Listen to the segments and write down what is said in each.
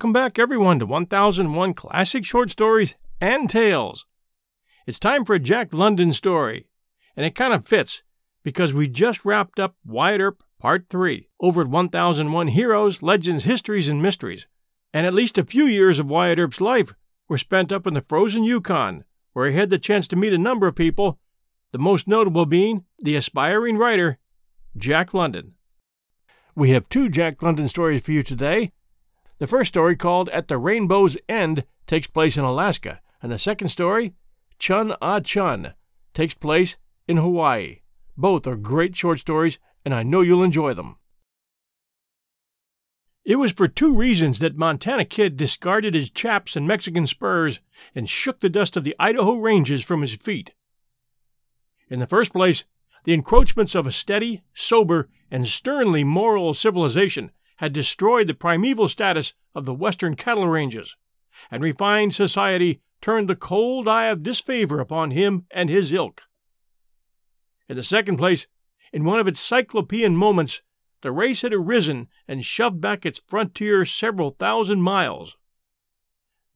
Welcome back, everyone, to 1001 Classic Short Stories and Tales. It's time for a Jack London story, and it kind of fits because we just wrapped up Wyatt Earp Part 3 over at 1001 Heroes, Legends, Histories, and Mysteries, and at least a few years of Wyatt Earp's life were spent up in the frozen Yukon, where he had the chance to meet a number of people, the most notable being the aspiring writer, Jack London. We have two Jack London stories for you today. The first story, called At the Rainbow's End, takes place in Alaska, and the second story, Chun Ah Chun, takes place in Hawaii. Both are great short stories, and I know you'll enjoy them. It was for two reasons that Montana Kid discarded his chaps and Mexican spurs and shook the dust of the Idaho ranges from his feet. In the first place, the encroachments of a steady, sober, and sternly moral civilization had destroyed the primeval status of the western cattle ranges, and refined society turned the cold eye of disfavor upon him and his ilk. In the second place, in one of its cyclopean moments, the race had arisen and shoved back its frontier several thousand miles.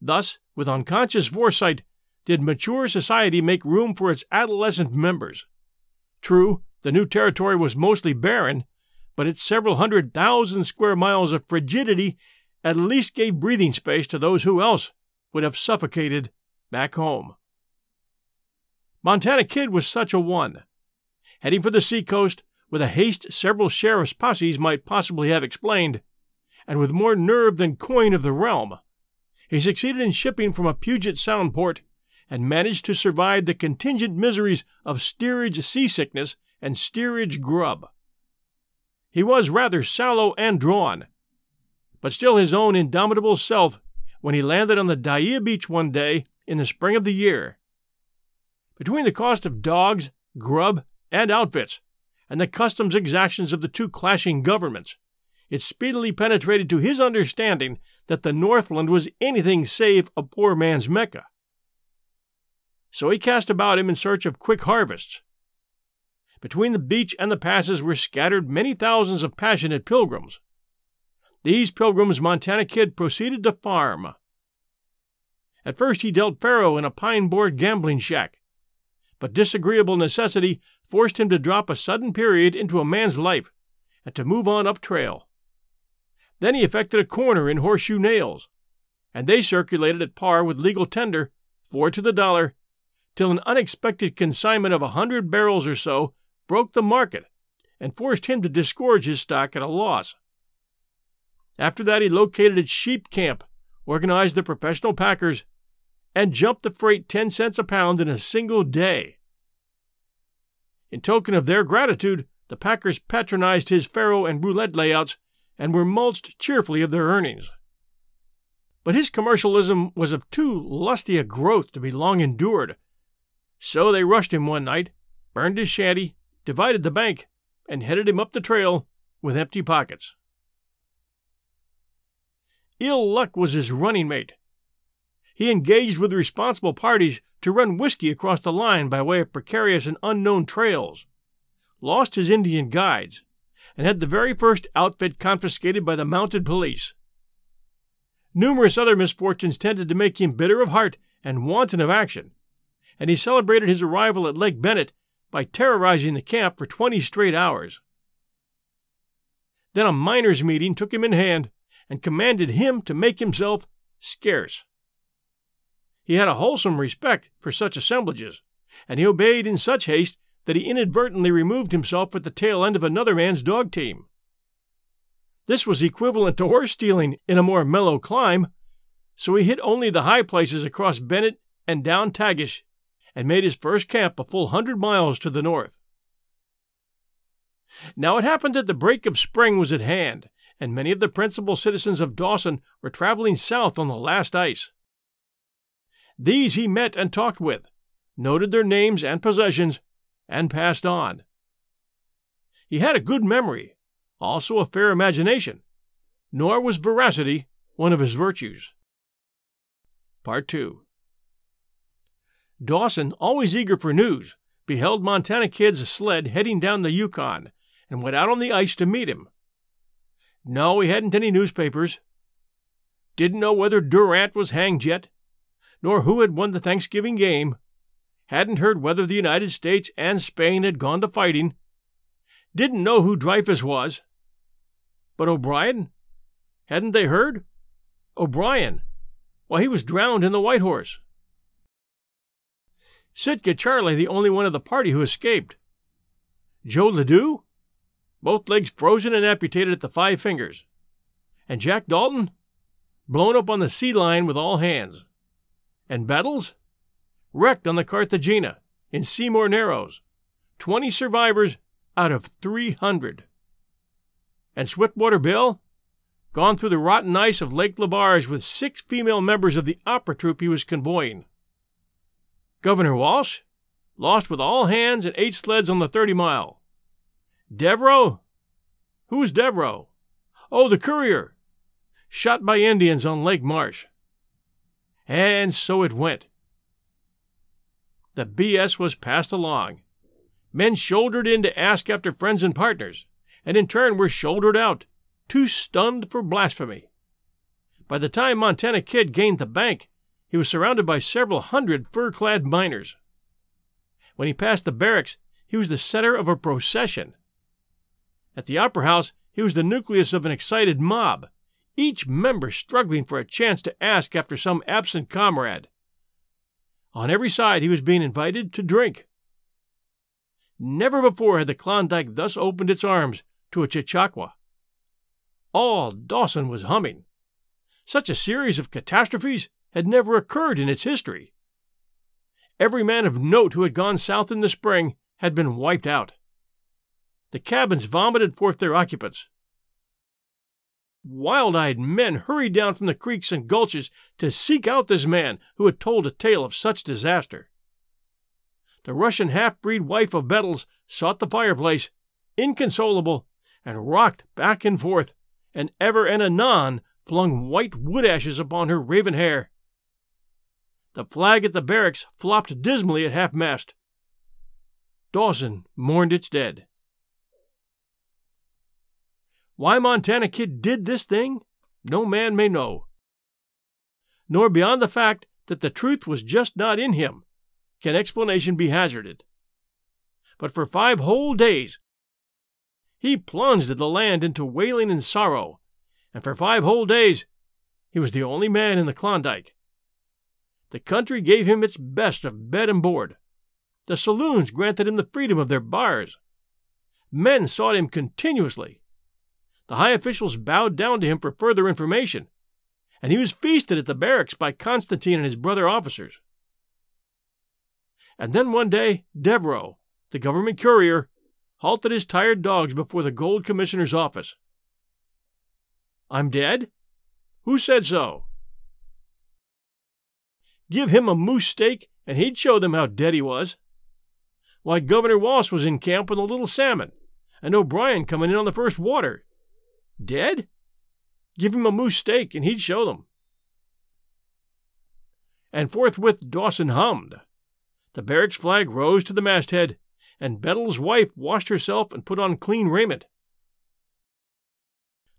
Thus, with unconscious foresight, did mature society make room for its adolescent members. True, the new territory was mostly barren, but its several hundred thousand square miles of frigidity at least gave breathing space to those who else would have suffocated back home. Montana Kid was such a one. Heading for the seacoast, with a haste several sheriff's posses might possibly have explained, and with more nerve than coin of the realm, he succeeded in shipping from a Puget Sound port and managed to survive the contingent miseries of steerage seasickness and steerage grub. He was rather sallow and drawn, but still his own indomitable self when he landed on the Dyea beach one day in the spring of the year. Between the cost of dogs, grub, and outfits, and the customs exactions of the two clashing governments, it speedily penetrated to his understanding that the Northland was anything save a poor man's Mecca. So he cast about him in search of quick harvests. Between the beach and the passes were scattered many thousands of passionate pilgrims. These pilgrims Montana Kid proceeded to farm. At first he dealt faro in a pine board gambling shack, but disagreeable necessity forced him to drop a sudden period into a man's life and to move on up trail. Then he effected a corner in horseshoe nails, and they circulated at par with legal tender, four to the dollar, till an unexpected consignment of a hundred barrels or so broke the market and forced him to disgorge his stock at a loss. After that, he located a sheep camp, organized the professional packers, and jumped the freight 10 cents a pound in a single day. In token of their gratitude, the packers patronized his faro and roulette layouts and were mulched cheerfully of their earnings. But his commercialism was of too lusty a growth to be long endured, so they rushed him one night, burned his shanty, divided the bank, and headed him up the trail with empty pockets. Ill luck was his running mate. He engaged with responsible parties to run whiskey across the line by way of precarious and unknown trails, lost his Indian guides, and had the very first outfit confiscated by the mounted police. Numerous other misfortunes tended to make him bitter of heart and wanton of action, and he celebrated his arrival at Lake Bennett by terrorizing the camp for 20 straight hours. Then a miners' meeting took him in hand and commanded him to make himself scarce. He had a wholesome respect for such assemblages, and he obeyed in such haste that he inadvertently removed himself at the tail end of another man's dog team. This was equivalent to horse stealing in a more mellow clime, so he hit only the high places across Bennett and down Tagish and made his first camp a full hundred miles to the north. Now it happened that the break of spring was at hand, and many of the principal citizens of Dawson were traveling south on the last ice. These he met and talked with, noted their names and possessions, and passed on. He had a good memory, also a fair imagination, nor was veracity one of his virtues. Part 2 Dawson, always eager for news, beheld Montana Kid's sled heading down the Yukon and went out on the ice to meet him. No, he hadn't any newspapers. didn't know whether Durant was hanged yet, nor who had won the Thanksgiving game, hadn't heard whether the United States and Spain had gone to fighting, didn't know who Dreyfus was. But O'Brien? Hadn't they heard? O'Brien. Why, he was drowned in the White Horse. Sitka Charlie, the only one of the party who escaped. Joe Ladue? Both legs frozen and amputated at the five fingers. And Jack Dalton? Blown up on the Sea Lion with all hands. And Bettles? Wrecked on the Carthagena in Seymour Narrows. Twenty survivors out of three hundred. And Swiftwater Bill? Gone through the rotten ice of Lake Lebarge with six female members of the opera troupe he was convoying. Governor Walsh, lost with all hands and eight sleds on the 30 mile. Devereaux? Who's Devereaux? Oh, the courier. Shot by Indians on Lake Marsh. And so it went. The BS was passed along. Men shouldered in to ask after friends and partners, and in turn were shouldered out, too stunned for blasphemy. By the time Montana Kid gained the bank, he was surrounded by several hundred fur clad miners. When he passed the barracks, he was the center of a procession. At the Opera House, he was the nucleus of an excited mob, each member struggling for a chance to ask after some absent comrade. On every side, he was being invited to drink. Never before had the Klondike thus opened its arms to a chechaquo. All Dawson was humming. Such a series of catastrophes had never occurred in its history. Every man of note who had gone south in the spring had been wiped out. The cabins vomited forth their occupants. Wild eyed men hurried down from the creeks and gulches to seek out this man who had told a tale of such disaster. The Russian half breed wife of Bettles sought the fireplace, inconsolable, and rocked back and forth, and ever and anon flung white wood ashes upon her raven hair. The flag at the barracks flopped dismally at half mast. Dawson mourned its dead. Why Montana Kid did this thing, no man may know. Nor beyond the fact that the truth was just not in him can explanation be hazarded. But for five whole days he plunged the land into wailing and sorrow, and for five whole days he was the only man in the Klondike. The country gave him its best of bed and board. The saloons granted him the freedom of their bars. Men sought him continuously. The high officials bowed down to him for further information, and he was feasted at the barracks by Constantine and his brother officers. And then one day, Devereaux, the government courier, halted his tired dogs before the Gold Commissioner's office. I'm dead? Who said so? Give him a moose steak, and he'd show them how dead he was. Why, Governor Walsh was in camp with a little salmon, and O'Brien coming in on the first water. Dead? Give him a moose steak, and he'd show them. And forthwith Dawson hummed. The barracks flag rose to the masthead, and Bettles' wife washed herself and put on clean raiment.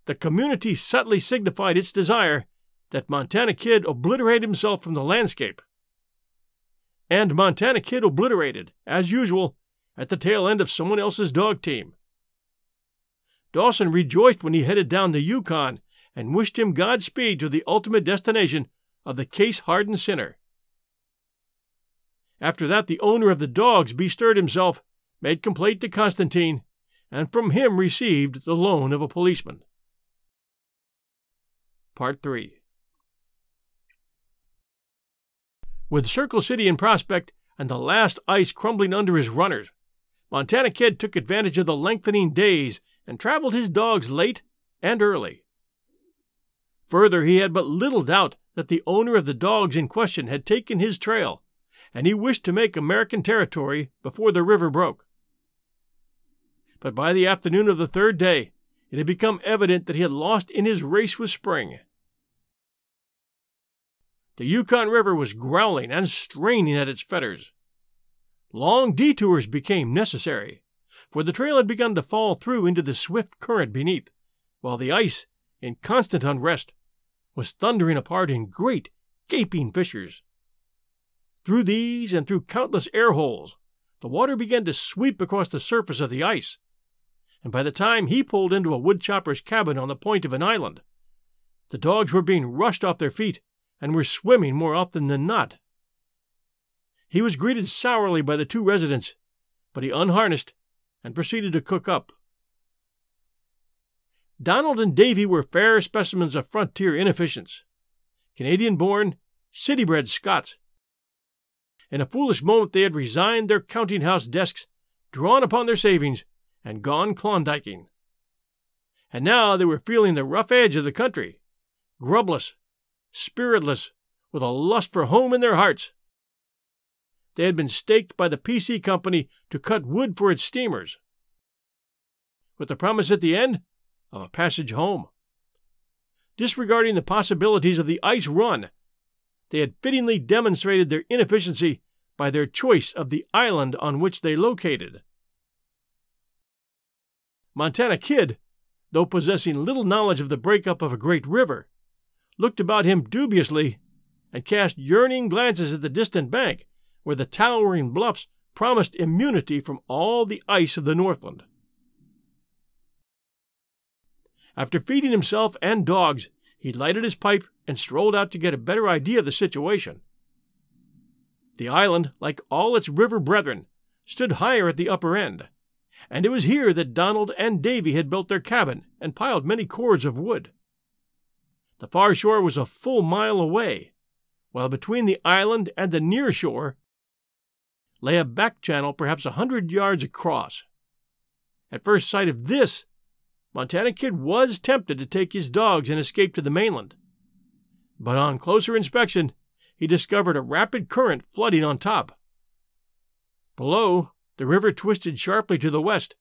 The community subtly signified its desire that Montana Kid obliterate himself from the landscape. And Montana Kid obliterated, as usual, at the tail end of someone else's dog team. Dawson rejoiced when he headed down the Yukon and wished him Godspeed to the ultimate destination of the case hardened sinner. After that, the owner of the dogs bestirred himself, made complaint to Constantine, and from him received the loan of a policeman. Part 3 With Circle City in prospect and the last ice crumbling under his runners, Montana Kid took advantage of the lengthening days and traveled his dogs late and early. Further, he had but little doubt that the owner of the dogs in question had taken his trail, and he wished to make American territory before the river broke. But by the afternoon of the third day, it had become evident that he had lost in his race with spring. The Yukon River was growling and straining at its fetters. Long detours became necessary, for the trail had begun to fall through into the swift current beneath, while the ice, in constant unrest, was thundering apart in great, gaping fissures. Through these and through countless air holes, the water began to sweep across the surface of the ice, and by the time he pulled into a woodchopper's cabin on the point of an island, the dogs were being rushed off their feet and were swimming more often than not. He was greeted sourly by the two residents, but he unharnessed and proceeded to cook up. Donald and Davy were fair specimens of frontier inefficients. Canadian born, city bred Scots. In a foolish moment, they had resigned their counting house desks, drawn upon their savings, and gone Klondiking. And now they were feeling the rough edge of the country, grubless, spiritless, with a lust for home in their hearts. They had been staked by the PC Company to cut wood for its steamers, with the promise at the end of a passage home. Disregarding the possibilities of the ice run, they had fittingly demonstrated their inefficiency by their choice of the island on which they located. Montana Kid, though possessing little knowledge of the breakup of a great river, looked about him dubiously and cast yearning glances at the distant bank, where the towering bluffs promised immunity from all the ice of the Northland. After feeding himself and dogs, he lighted his pipe and strolled out to get a better idea of the situation. The island, like all its river brethren, stood higher at the upper end, and it was here that Donald and Davy had built their cabin and piled many cords of wood. The far shore was a full mile away, while between the island and the near shore lay a back channel perhaps a hundred yards across. At first sight of this, Montana Kid was tempted to take his dogs and escape to the mainland. But on closer inspection, he discovered a rapid current flooding on top. Below, the river twisted sharply to the west,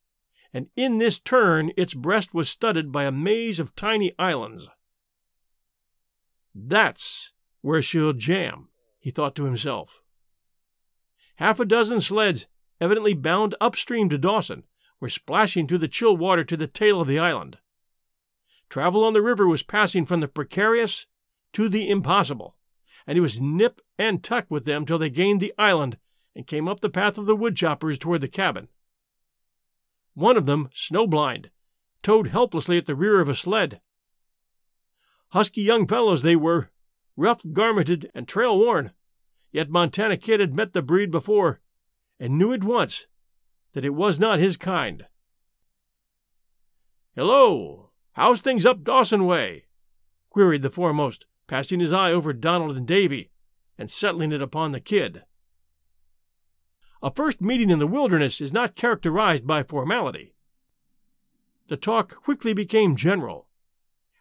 and in this turn its breast was studded by a maze of tiny islands. That's where she'll jam, he thought to himself. Half a dozen sleds, evidently bound upstream to Dawson, were splashing through the chill water to the tail of the island. Travel on the river was passing from the precarious to the impossible, and he was nip and tuck with them till they gained the island and came up the path of the woodchoppers toward the cabin. One of them, snowblind, towed helplessly at the rear of a sled. Husky young fellows they were, rough garmented and trail worn, yet Montana Kid had met the breed before and knew at once that it was not his kind. Hello! How's things up Dawson way? queried the foremost, passing his eye over Donald and Davy, and settling it upon the kid. A first meeting in the wilderness is not characterized by formality. The talk quickly became general,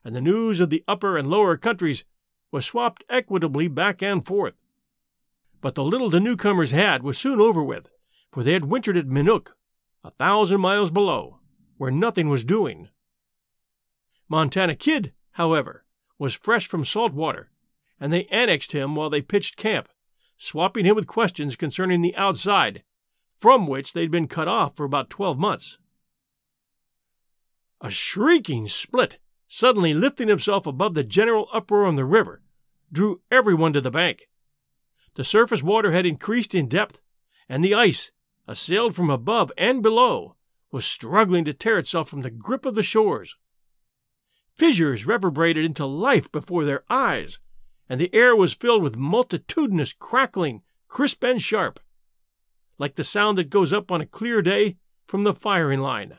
and the news of the upper and lower countries was swapped equitably back and forth. But the little the newcomers had was soon over with, for they had wintered at Minook, a thousand miles below, where nothing was doing. Montana Kid, however, was fresh from salt water, and they annexed him while they pitched camp, swapping him with questions concerning the outside, from which they'd been cut off for about twelve months. A shrieking split, suddenly lifting himself above the general uproar on the river, drew everyone to the bank. The surface water had increased in depth, and the ice, assailed from above and below, was struggling to tear itself from the grip of the shores. Fissures reverberated into life before their eyes, and the air was filled with multitudinous crackling, crisp and sharp, like the sound that goes up on a clear day from the firing line.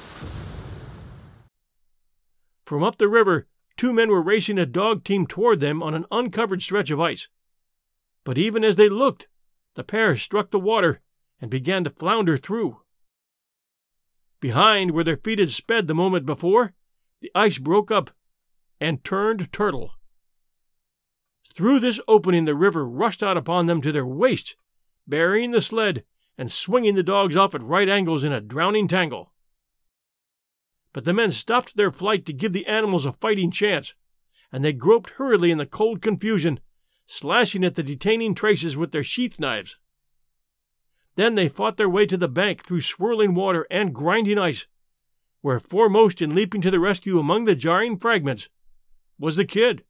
From up the river, two men were racing a dog team toward them on an uncovered stretch of ice. But even as they looked, the pair struck the water and began to flounder through. Behind, where their feet had sped the moment before, the ice broke up and turned turtle. Through this opening, the river rushed out upon them to their waists, burying the sled and swinging the dogs off at right angles in a drowning tangle. But the men stopped their flight to give the animals a fighting chance, and they groped hurriedly in the cold confusion, slashing at the detaining traces with their sheath knives. Then they fought their way to the bank through swirling water and grinding ice, where foremost in leaping to the rescue among the jarring fragments was the kid.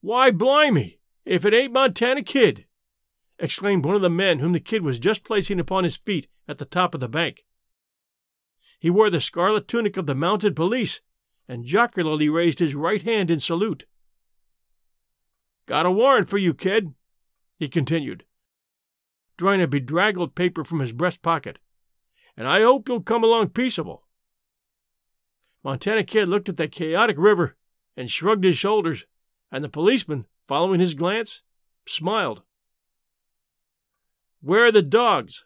Why, blimey, if it ain't Montana Kid! exclaimed one of the men whom the kid was just placing upon his feet at the top of the bank. He wore the scarlet tunic of the mounted police and jocularly raised his right hand in salute. Got a warrant for you, kid, he continued, drawing a bedraggled paper from his breast pocket, and I hope you'll come along peaceable. Montana Kid looked at that chaotic river and shrugged his shoulders, and the policeman, following his glance, smiled. Where are the dogs?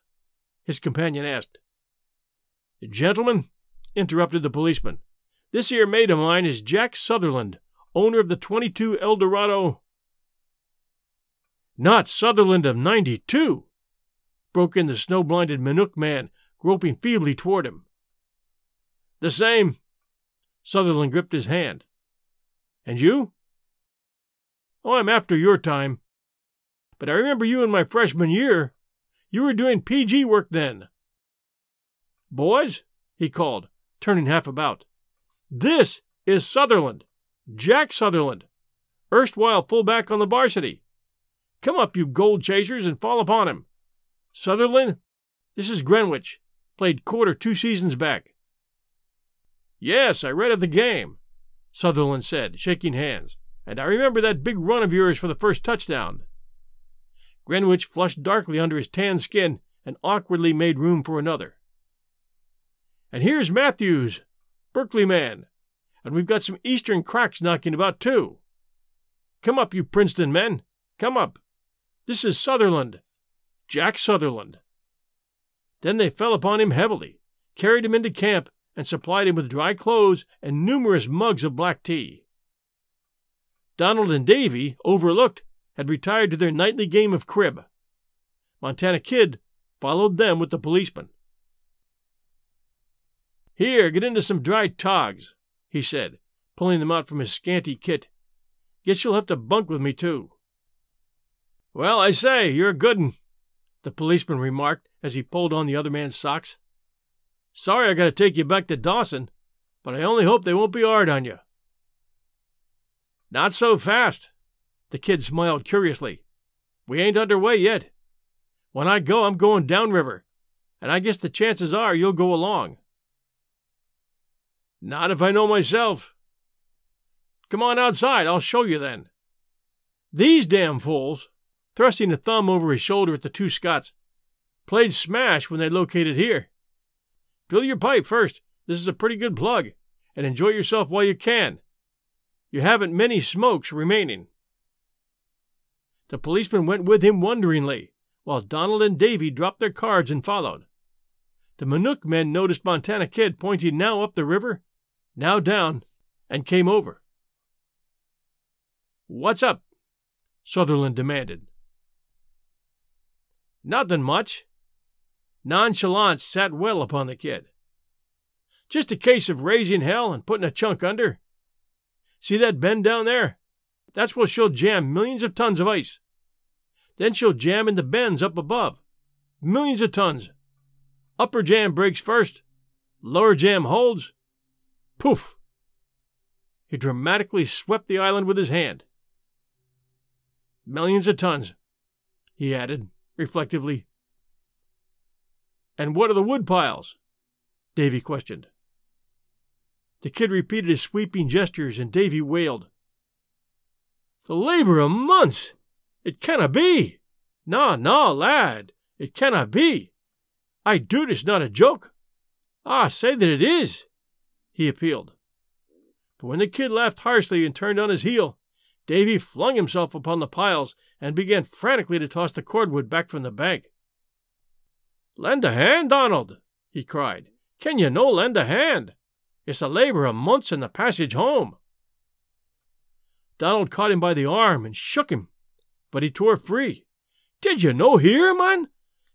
his companion asked. Gentlemen, interrupted the policeman, this here mate of mine is Jack Sutherland, owner of the 22 Eldorado. Not Sutherland of 92, broke in the snow blinded Minook man, groping feebly toward him. The same. Sutherland gripped his hand. And you? Oh, I'm after your time. But I remember you in my freshman year. You were doing PG work then. Boys, he called, turning half about. This is Sutherland, Jack Sutherland, erstwhile fullback on the varsity. Come up, you gold chasers, and fall upon him. Sutherland, this is Greenwich, played quarter two seasons back. Yes, I read of the game, Sutherland said, shaking hands, and I remember that big run of yours for the first touchdown. Greenwich flushed darkly under his tan skin and awkwardly made room for another. And here's Matthews, Berkeley man, and we've got some Eastern cracks knocking about too. Come up, you Princeton men, come up. This is Sutherland, Jack Sutherland. Then they fell upon him heavily, carried him into camp, and supplied him with dry clothes and numerous mugs of black tea. Donald and Davy, overlooked, had retired to their nightly game of crib. Montana Kid followed them with the policeman. Here, get into some dry togs, he said, pulling them out from his scanty kit. Guess you'll have to bunk with me, too. Well, I say, you're a good un, the policeman remarked as he pulled on the other man's socks. Sorry I gotta take you back to Dawson, but I only hope they won't be hard on you. Not so fast, the kid smiled curiously. We ain't underway yet. When I go, I'm going downriver, and I guess the chances are you'll go along. Not if I know myself. Come on outside, I'll show you then. These damn fools, thrusting a thumb over his shoulder at the two Scots, played smash when they located here. Fill your pipe first. This is a pretty good plug, and enjoy yourself while you can. You haven't many smokes remaining. The policeman went with him wonderingly, while Donald and Davy dropped their cards and followed. The Minook men noticed Montana Kid pointing now up the river, now down, and came over. What's up? Sutherland demanded. Nothing much. Nonchalance sat well upon the kid. Just a case of raising hell and putting a chunk under. See that bend down there? That's where she'll jam millions of tons of ice. Then she'll jam in the bends up above. Millions of tons. Upper jam breaks first. Lower jam holds. Poof! He dramatically swept the island with his hand. Millions of tons, he added, reflectively. And what are the wood piles? Davy questioned. The kid repeated his sweeping gestures, and Davy wailed. The labor of months! It canna be! Na, na, lad, it canna be! I do this not a joke. Ah, say that it is, he appealed. But when the kid laughed harshly and turned on his heel, Davy flung himself upon the piles and began frantically to toss the cordwood back from the bank. Lend a hand, Donald, he cried. Can you no lend a hand? It's a labor of months in the passage home. Donald caught him by the arm and shook him, but he tore free. Did you no hear, man?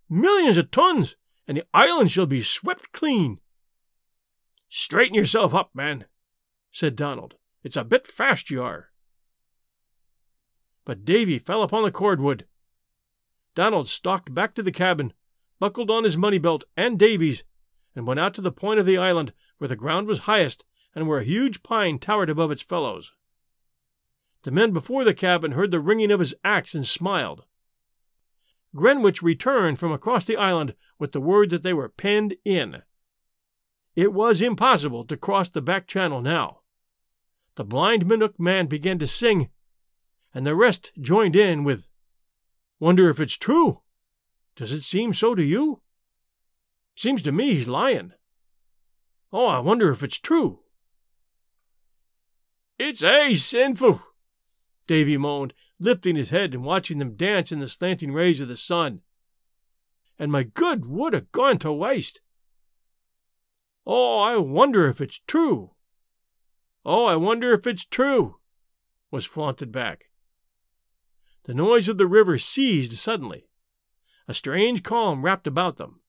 Millions of tons, and the island shall be swept clean. Straighten yourself up, man, said Donald. It's a bit fast you are. But Davy fell upon the cordwood. Donald stalked back to the cabin, buckled on his money belt and Davy's, and went out to the point of the island where the ground was highest and where a huge pine towered above its fellows. The men before the cabin heard the ringing of his axe and smiled. Greenwich returned from across the island with the word that they were penned in. It was impossible to cross the back channel now. The blind Minook man began to sing, and the rest joined in with, Wonder if it's true? Does it seem so to you? Seems to me he's lying. Oh, I wonder if it's true. It's a sinful, Davy moaned, lifting his head and watching them dance in the slanting rays of the sun. And my good would have gone to waste. Oh, I wonder if it's true. Oh, I wonder if it's true, was flaunted back. The noise of the river ceased suddenly. A strange calm wrapped about them.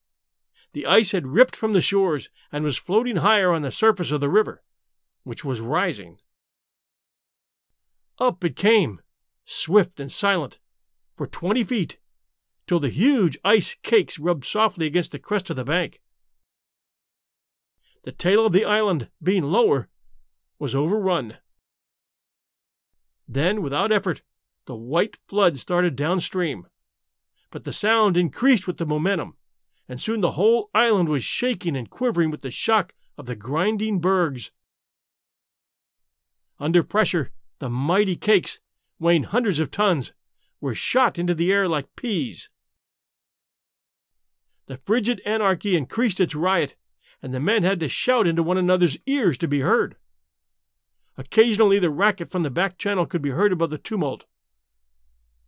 The ice had ripped from the shores and was floating higher on the surface of the river, which was rising. Up it came, swift and silent, for twenty feet, till the huge ice cakes rubbed softly against the crest of the bank. The tail of the island, being lower, was overrun. Then, without effort, the white flood started downstream. But the sound increased with the momentum, and soon the whole island was shaking and quivering with the shock of the grinding bergs. Under pressure, the mighty cakes, weighing hundreds of tons, were shot into the air like peas. The frigid anarchy increased its riot, and the men had to shout into one another's ears to be heard. Occasionally, the racket from the back channel could be heard above the tumult.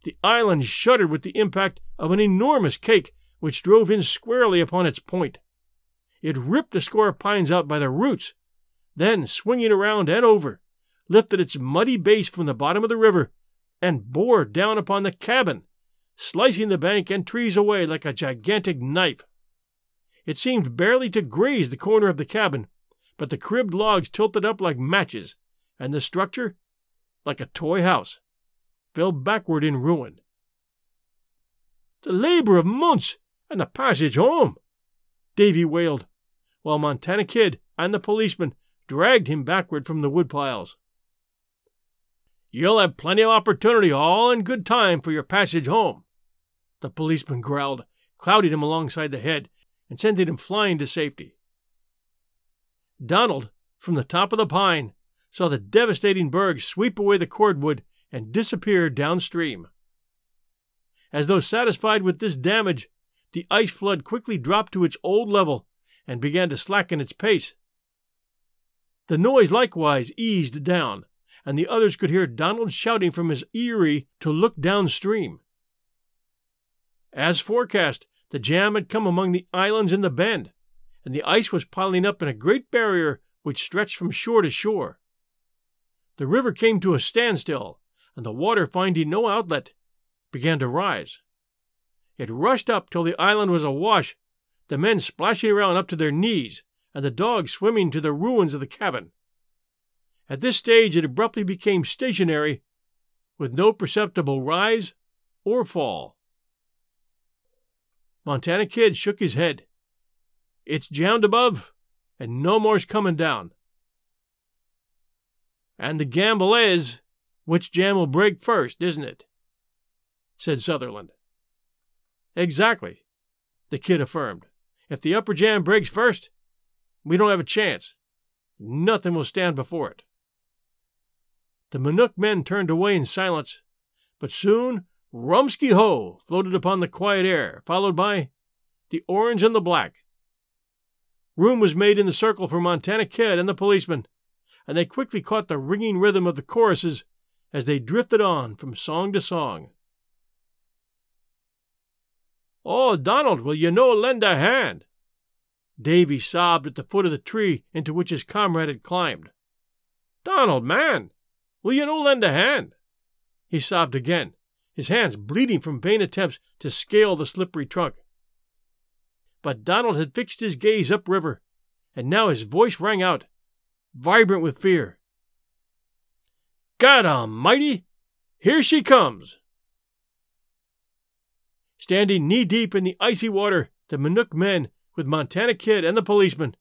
The island shuddered with the impact of an enormous cake which drove in squarely upon its point. It ripped a score of pines out by the roots, then, swinging around and over, lifted its muddy base from the bottom of the river and bore down upon the cabin, slicing the bank and trees away like a gigantic knife. It seemed barely to graze the corner of the cabin, but the cribbed logs tilted up like matches, and the structure, like a toy house, fell backward in ruin. The labor of months and the passage home, Davy wailed, while Montana Kid and the policeman dragged him backward from the woodpiles. You'll have plenty of opportunity all in good time for your passage home, the policeman growled, clouting him alongside the head and sending him flying to safety. Donald, from the top of the pine, saw the devastating berg sweep away the cordwood and disappear downstream. As though satisfied with this damage, the ice flood quickly dropped to its old level and began to slacken its pace. The noise likewise eased down, and the others could hear Donald shouting from his eyrie to look downstream. As forecast, the jam had come among the islands in the bend, and the ice was piling up in a great barrier which stretched from shore to shore. The river came to a standstill, and the water finding no outlet, began to rise. It rushed up till the island was awash, the men splashing around up to their knees, and the dogs swimming to the ruins of the cabin. At this stage, it abruptly became stationary, with no perceptible rise or fall. Montana Kid shook his head. It's jammed above, and no more's coming down. And the gamble is, which jam will break first, isn't it? said Sutherland. Exactly, the kid affirmed. If the upper jam breaks first, we don't have a chance. Nothing will stand before it. The Minook men turned away in silence, but soon Rumsky Ho floated upon the quiet air, followed by the Orange and the Black. Room was made in the circle for Montana Kid and the policeman, and they quickly caught the ringing rhythm of the choruses as they drifted on from song to song. Oh, Donald, will you no lend a hand? Davy sobbed at the foot of the tree into which his comrade had climbed. Donald, man, Will you no lend a hand? He sobbed again, his hands bleeding from vain attempts to scale the slippery trunk. But Donald had fixed his gaze upriver, and now his voice rang out, vibrant with fear. God Almighty! Here she comes! Standing knee deep in the icy water, the Minook men, with Montana Kid and the policeman,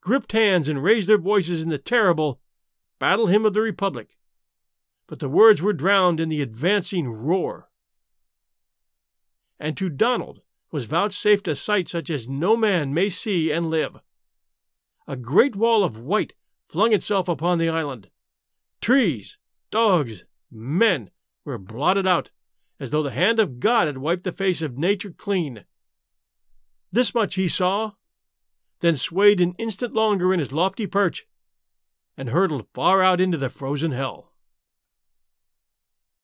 gripped hands and raised their voices in the terrible Battle Hymn of the Republic. But the words were drowned in the advancing roar. And to Donald was vouchsafed a sight such as no man may see and live. A great wall of white flung itself upon the island. Trees, dogs, men were blotted out, as though the hand of God had wiped the face of nature clean. This much he saw, then swayed an instant longer in his lofty perch, and hurtled far out into the frozen hell.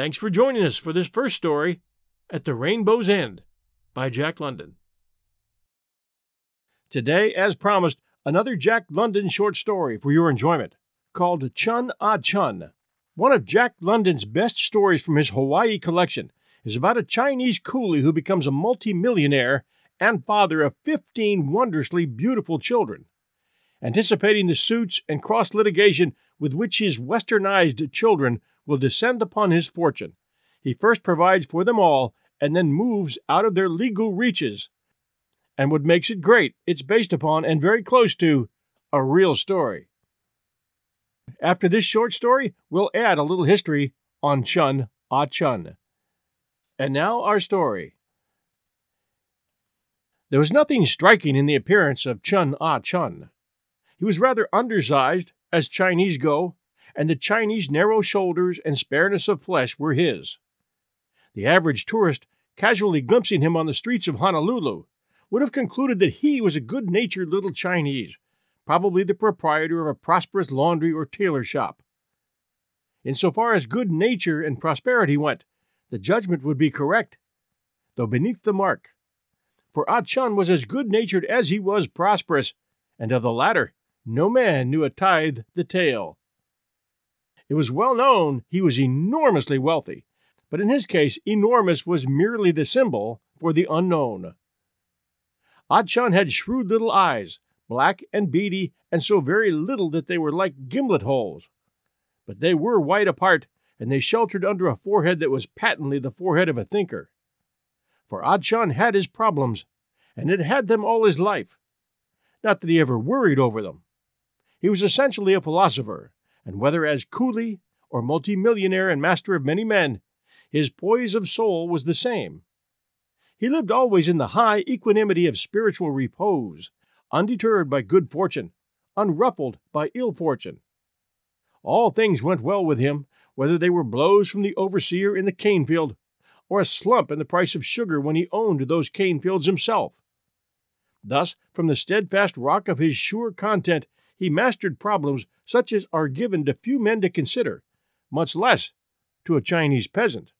Thanks for joining us for this first story, At the Rainbow's End, by Jack London. Today, as promised, another Jack London short story for your enjoyment, called Chun Ah Chun. One of Jack London's best stories from his Hawaii collection is about a Chinese coolie who becomes a multimillionaire and father of 15 wondrously beautiful children. Anticipating the suits and cross litigation with which his westernized children will descend upon his fortune. He first provides for them all and then moves out of their legal reaches. And what makes it great, it's based upon and very close to a real story. After this short story, we'll add a little history on Chun Ah Chun. And now our story. There was nothing striking in the appearance of Chun Ah Chun. He was rather undersized, as Chinese go, and the Chinese narrow shoulders and spareness of flesh were his. The average tourist, casually glimpsing him on the streets of Honolulu, would have concluded that he was a good natured little Chinese, probably the proprietor of a prosperous laundry or tailor shop. In so far as good nature and prosperity went, the judgment would be correct, though beneath the mark. For Ah Chun was as good natured as he was prosperous, and of the latter no man knew a tithe the tale. It was well known he was enormously wealthy, but in his case, enormous was merely the symbol for the unknown. Chun had shrewd little eyes, black and beady, and so very little that they were like gimlet holes. But they were wide apart, and they sheltered under a forehead that was patently the forehead of a thinker. For Chun had his problems, and had had them all his life. Not that he ever worried over them. He was essentially a philosopher, and whether as coolie or multimillionaire and master of many men, his poise of soul was the same. He lived always in the high equanimity of spiritual repose, undeterred by good fortune, unruffled by ill fortune. All things went well with him, whether they were blows from the overseer in the cane field, or a slump in the price of sugar when he owned those cane fields himself. Thus, from the steadfast rock of his sure content, he mastered problems such as are given to few men to consider, much less to a Chinese peasant.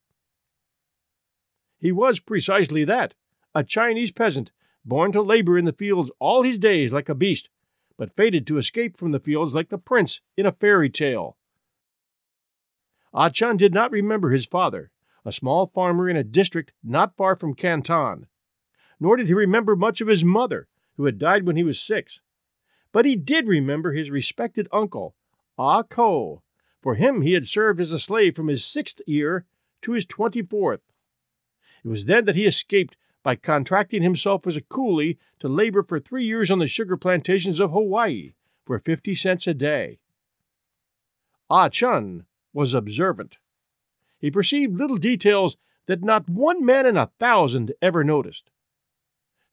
He was precisely that a Chinese peasant, born to labor in the fields all his days like a beast, but fated to escape from the fields like the prince in a fairy tale. Ah Chun did not remember his father, a small farmer in a district not far from Canton, nor did he remember much of his mother, who had died when he was six. But he did remember his respected uncle, Ah Ko. For him he had served as a slave from his sixth year to his twenty fourth. It was then that he escaped by contracting himself as a coolie to labor for three years on the sugar plantations of Hawaii for fifty cents a day. Ah Chun was observant. He perceived little details that not one man in a thousand ever noticed.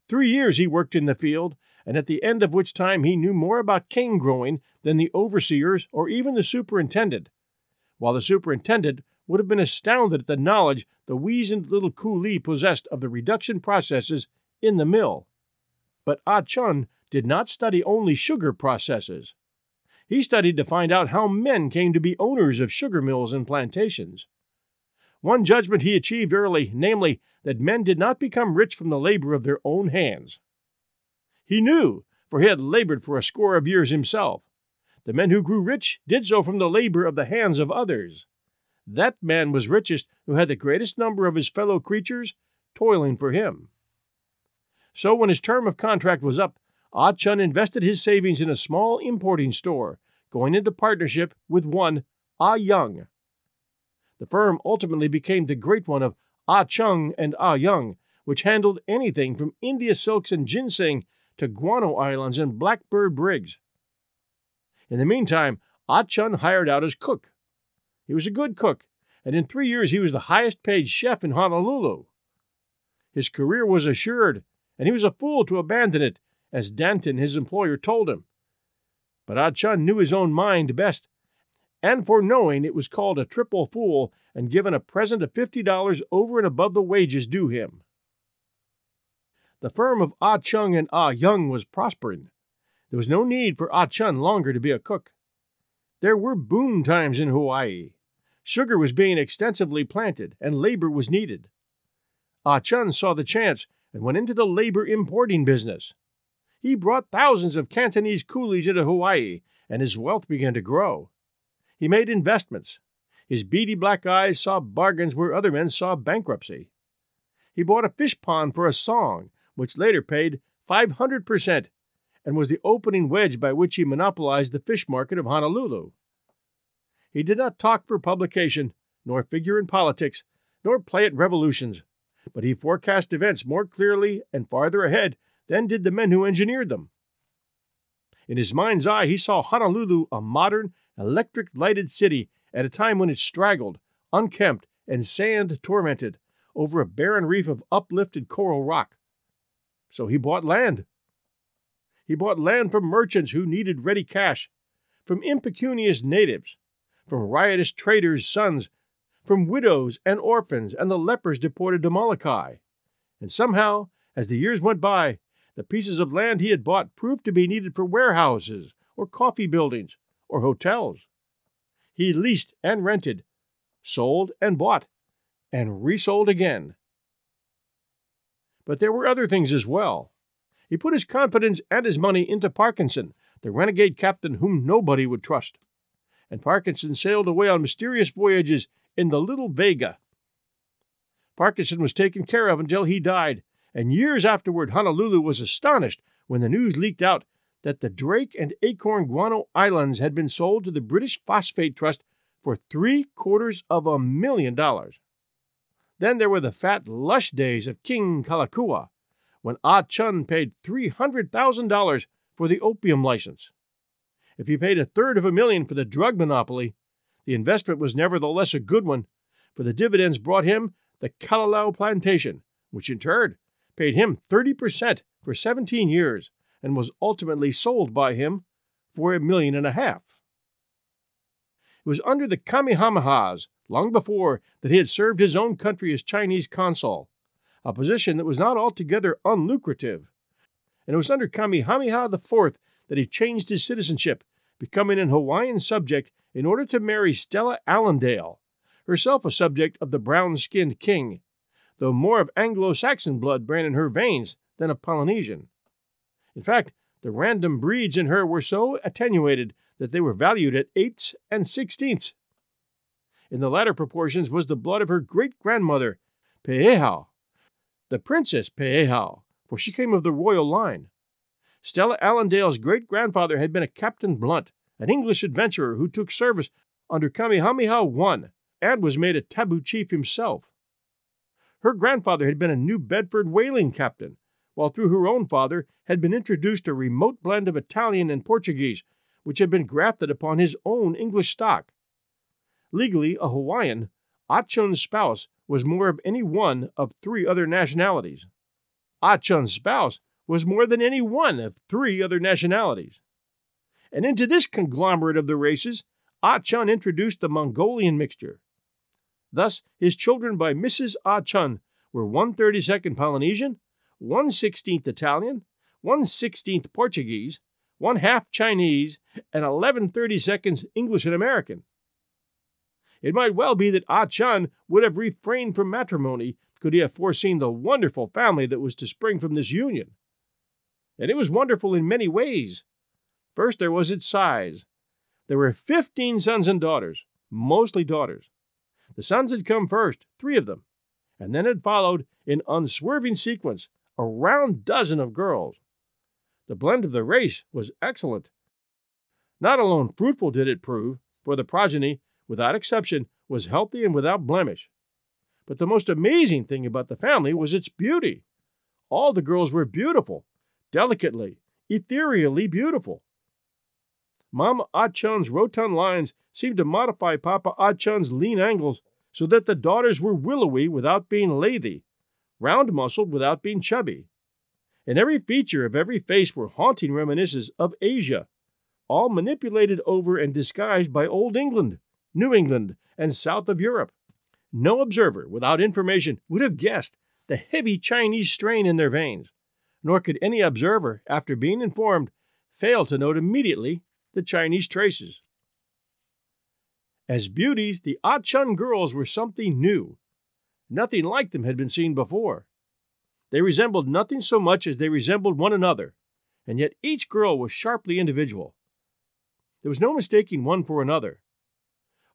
Three years he worked in the field, and at the end of which time he knew more about cane growing than the overseers or even the superintendent, while the superintendent would have been astounded at the knowledge the weazened little coolie possessed of the reduction processes in the mill. But Ah Chun did not study only sugar processes. He studied to find out how men came to be owners of sugar mills and plantations. One judgment he achieved early, namely, that men did not become rich from the labor of their own hands. He knew, for he had labored for a score of years himself. The men who grew rich did so from the labor of the hands of others. That man was richest who had the greatest number of his fellow creatures toiling for him. So when his term of contract was up, Ah Chun invested his savings in a small importing store, going into partnership with one Ah Young. The firm ultimately became the great one of Ah Chun and Ah Young, which handled anything from India silks and ginseng to guano islands and blackbird brigs. In the meantime, Ah Chun hired out as cook. He was a good cook, and in three years he was the highest paid chef in Honolulu. His career was assured, and he was a fool to abandon it, as Danton, his employer, told him. But Ah Chun knew his own mind best, and for knowing it was called a triple fool and given a present of fifty dollars over and above the wages due him. The firm of Ah Chun and Ah Young was prospering. There was no need for Ah Chun longer to be a cook. There were boom times in Hawaii. Sugar was being extensively planted, and labor was needed. Ah Chun saw the chance and went into the labor importing business. He brought thousands of Cantonese coolies into Hawaii, and his wealth began to grow. He made investments. His beady black eyes saw bargains where other men saw bankruptcy. He bought a fish pond for a song which later paid 500% and was the opening wedge by which he monopolized the fish market of Honolulu. He did not talk for publication, nor figure in politics, nor play at revolutions, but he forecast events more clearly and farther ahead than did the men who engineered them. In his mind's eye, he saw Honolulu a modern, electric lighted city at a time when it straggled, unkempt, and sand tormented over a barren reef of uplifted coral rock. So he bought land. He bought land from merchants who needed ready cash, from impecunious natives, from riotous traders' sons, from widows and orphans and the lepers deported to Molokai. And somehow, as the years went by, the pieces of land he had bought proved to be needed for warehouses, or coffee buildings, or hotels. He leased and rented, sold and bought, and resold again. But there were other things as well. He put his confidence and his money into Parkinson, the renegade captain whom nobody would trust. And Parkinson sailed away on mysterious voyages in the Little Vega. Parkinson was taken care of until he died, and years afterward Honolulu was astonished when the news leaked out that the Drake and Acorn Guano Islands had been sold to the British Phosphate Trust for three quarters of a million dollars. Then there were the fat, lush days of King Kalakaua, when Ah Chun paid $300,000 for the opium license. If he paid a third of a million for the drug monopoly, the investment was nevertheless a good one, for the dividends brought him the Kalalau plantation, which in turn paid him 30% for 17 years and was ultimately sold by him for a million and a half. It was under the Kamehamehas long before that he had served his own country as Chinese consul, a position that was not altogether unlucrative. And it was under Kamehameha IV that he changed his citizenship, becoming an Hawaiian subject in order to marry Stella Allendale, herself a subject of the brown skinned king, though more of Anglo Saxon blood ran in her veins than of Polynesian. In fact, the random breeds in her were so attenuated that they were valued at eighths and sixteenths. In the latter proportions was the blood of her great grandmother, Peehau, the Princess Peehau, for she came of the royal line. Stella Allendale's great grandfather had been a Captain Blunt, an English adventurer who took service under Kamehameha I and was made a tabu chief himself. Her grandfather had been a New Bedford whaling captain, while through her own father had been introduced a remote blend of Italian and Portuguese, which had been grafted upon his own English stock. Legally a Hawaiian, Ah Chun's spouse was more of any one of three other nationalities. Ah Chun's spouse was more than any one of three other nationalities. And into this conglomerate of the races, Ah Chun introduced the Mongolian mixture. Thus, his children by Mrs. Ah Chun were 132nd Polynesian, 116th Italian, 116th Portuguese, one half Chinese, and 11 seconds English and American. It might well be that Ah Chun would have refrained from matrimony could he have foreseen the wonderful family that was to spring from this union. And it was wonderful in many ways. First, there was its size. There were 15 sons and daughters, mostly daughters. The sons had come first, three of them, and then had followed, in unswerving sequence, a round dozen of girls. The blend of the race was excellent. Not alone fruitful did it prove, for the progeny, without exception, was healthy and without blemish. But the most amazing thing about the family was its beauty. All the girls were beautiful, delicately, ethereally beautiful. Mama Ah Chun's rotund lines seemed to modify Papa Ah Chun's lean angles so that the daughters were willowy without being lathy, round muscled without being chubby. And every feature of every face were haunting reminiscences of Asia, all manipulated over and disguised by Old England, New England, and South of Europe. No observer without information would have guessed the heavy Chinese strain in their veins, nor could any observer, after being informed, fail to note immediately the Chinese traces. As beauties, the Ah Chun girls were something new. Nothing like them had been seen before. They resembled nothing so much as they resembled one another, and yet each girl was sharply individual. There was no mistaking one for another.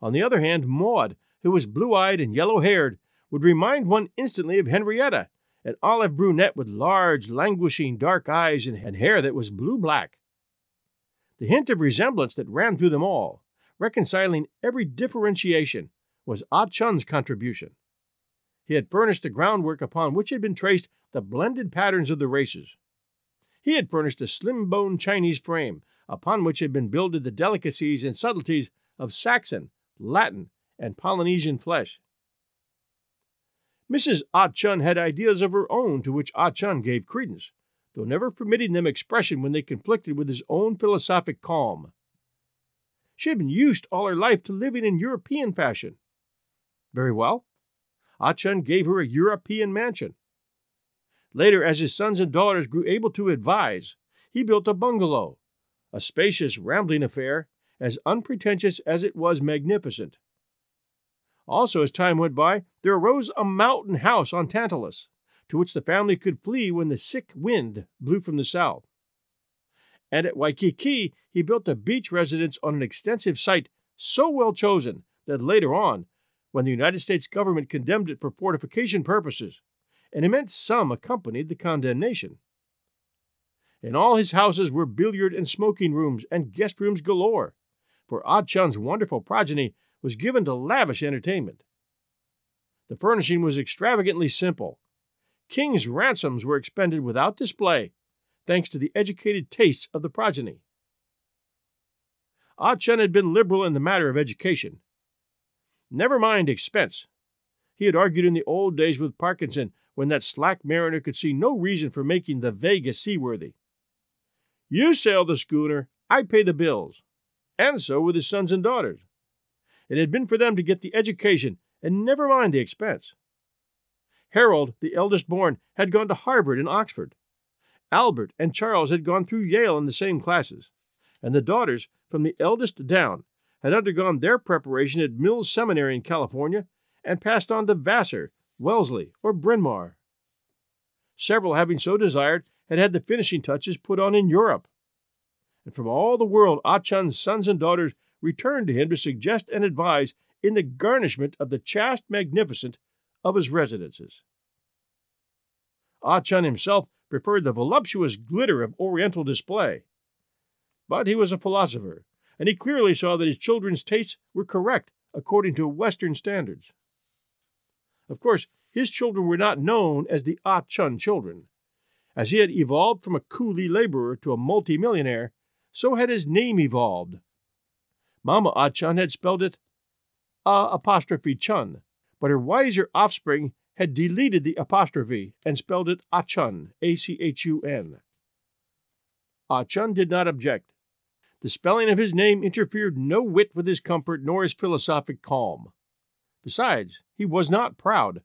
On the other hand, Maud, who was blue eyed and yellow haired, would remind one instantly of Henrietta, an olive brunette with large, languishing dark eyes and hair that was blue black. The hint of resemblance that ran through them all, reconciling every differentiation, was Ah Chun's contribution. He had furnished the groundwork upon which had been traced the blended patterns of the races. He had furnished a slim boned Chinese frame, upon which had been builded the delicacies and subtleties of Saxon, Latin, and Polynesian flesh. Mrs. Ah Chun had ideas of her own to which Ah Chun gave credence, though never permitting them expression when they conflicted with his own philosophic calm. She had been used all her life to living in European fashion. Very well. Ah Chun gave her a European mansion. Later, as his sons and daughters grew able to advise, he built a bungalow, a spacious, rambling affair, as unpretentious as it was magnificent. Also, as time went by, there arose a mountain house on Tantalus, to which the family could flee when the sick wind blew from the south. And at Waikiki, he built a beach residence on an extensive site so well chosen that later on, when the United States government condemned it for fortification purposes, an immense sum accompanied the condemnation. In all his houses were billiard and smoking rooms and guest rooms galore, for Ah Chun's wonderful progeny was given to lavish entertainment. The furnishing was extravagantly simple, king's ransoms were expended without display, thanks to the educated tastes of the progeny. Ah Chun had been liberal in the matter of education. Never mind expense. He had argued in the old days with Parkinson when that slack mariner could see no reason for making the Vega seaworthy. You sail the schooner, I pay the bills. And so with his sons and daughters. It had been for them to get the education and never mind the expense. Harold, the eldest born, had gone to Harvard and Oxford. Albert and Charles had gone through Yale in the same classes, and the daughters, from the eldest down, had undergone their preparation at Mills Seminary in California and passed on to Vassar, Wellesley, or Bryn Mawr. Several, having so desired, had had the finishing touches put on in Europe. And from all the world, Ah Chun's sons and daughters returned to him to suggest and advise in the garnishment of the chaste magnificent of his residences. Ah Chun himself preferred the voluptuous glitter of Oriental display. But he was a philosopher, and he clearly saw that his children's tastes were correct according to Western standards. Of course, his children were not known as the Ah Chun children. As he had evolved from a coolie laborer to a multimillionaire, so had his name evolved. Mama Ah Chun had spelled it A apostrophe Chun, but her wiser offspring had deleted the apostrophe and spelled it Achun, A C H U N. Ah Chun did not object. The spelling of his name interfered no whit with his comfort nor his philosophic calm. Besides, he was not proud.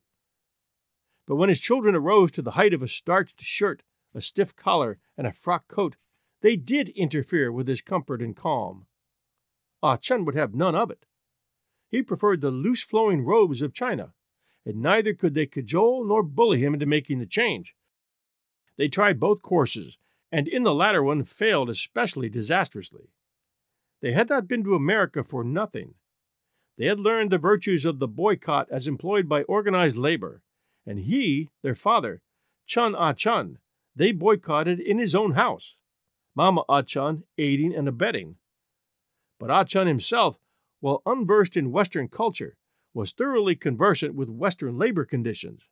But when his children arose to the height of a starched shirt, a stiff collar, and a frock coat, they did interfere with his comfort and calm. Ah Chun would have none of it. He preferred the loose flowing robes of China, and neither could they cajole nor bully him into making the change. They tried both courses, and in the latter one failed especially disastrously. They had not been to America for nothing. They had learned the virtues of the boycott as employed by organized labor, and he, their father, Chun Ah Chun, they boycotted in his own house, Mama Ah Chun aiding and abetting. But Ah Chun himself, while unversed in Western culture, was thoroughly conversant with Western labor conditions.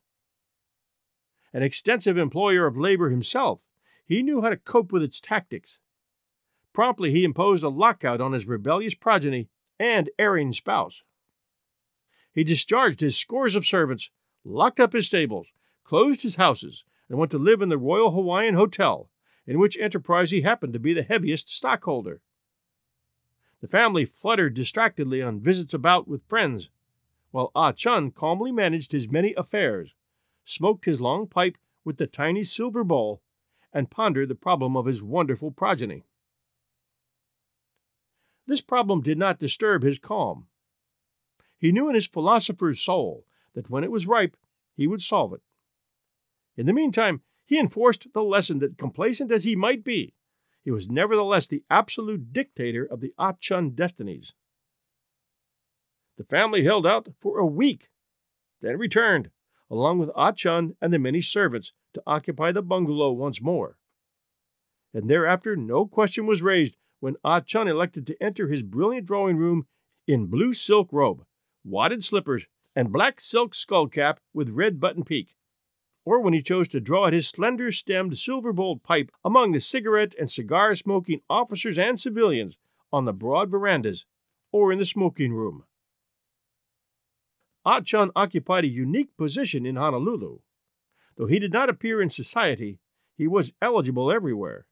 An extensive employer of labor himself, he knew how to cope with its tactics. Promptly, he imposed a lockout on his rebellious progeny and erring spouse. He discharged his scores of servants, locked up his stables, closed his houses, and went to live in the Royal Hawaiian Hotel, in which enterprise he happened to be the heaviest stockholder. The family fluttered distractedly on visits about with friends, while Ah Chun calmly managed his many affairs, smoked his long pipe with the tiny silver bowl, and pondered the problem of his wonderful progeny. This problem did not disturb his calm. He knew in his philosopher's soul that when it was ripe, he would solve it. In the meantime, he enforced the lesson that, complacent as he might be, he was nevertheless the absolute dictator of the Ah Chun destinies. The family held out for a week, then returned, along with Ah Chun and the many servants, to occupy the bungalow once more. And thereafter no question was raised when Ah Chun elected to enter his brilliant drawing room in blue silk robe, wadded slippers, and black silk skull cap with red button peak, or when he chose to draw at his slender stemmed silver bowled pipe among the cigarette and cigar smoking officers and civilians on the broad verandas or in the smoking room. Ah Chun occupied a unique position in Honolulu. Though he did not appear in society, he was eligible everywhere.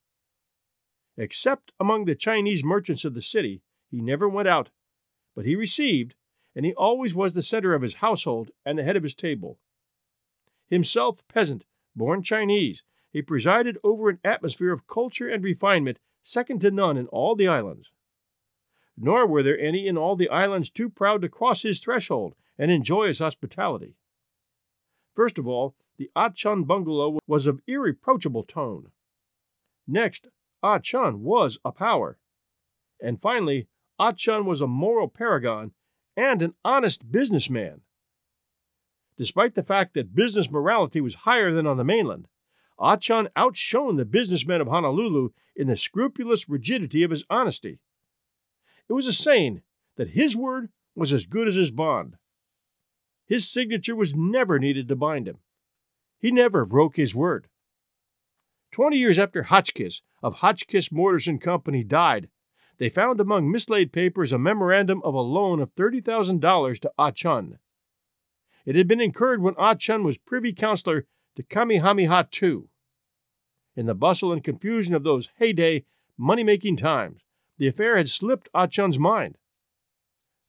Except among the Chinese merchants of the city, he never went out, but he received, and he always was the center of his household and the head of his table. Himself peasant, born Chinese, he presided over an atmosphere of culture and refinement second to none in all the islands. Nor were there any in all the islands too proud to cross his threshold and enjoy his hospitality. First of all, the Ah Chun bungalow was of irreproachable tone. Next, Ah Chun was a power. And finally, Ah Chun was a moral paragon and an honest businessman. Despite the fact that business morality was higher than on the mainland, Ah Chun outshone the businessmen of Honolulu in the scrupulous rigidity of his honesty. It was a saying that his word was as good as his bond. His signature was never needed to bind him. He never broke his word. Twenty years after Hotchkiss of Hotchkiss Mortars and Company died, they found among mislaid papers a memorandum of a loan of $30,000 to Ah Chun. It had been incurred when Ah Chun was privy councilor to Kamehameha II. In the bustle and confusion of those heyday, money making times, the affair had slipped Ah Chun's mind.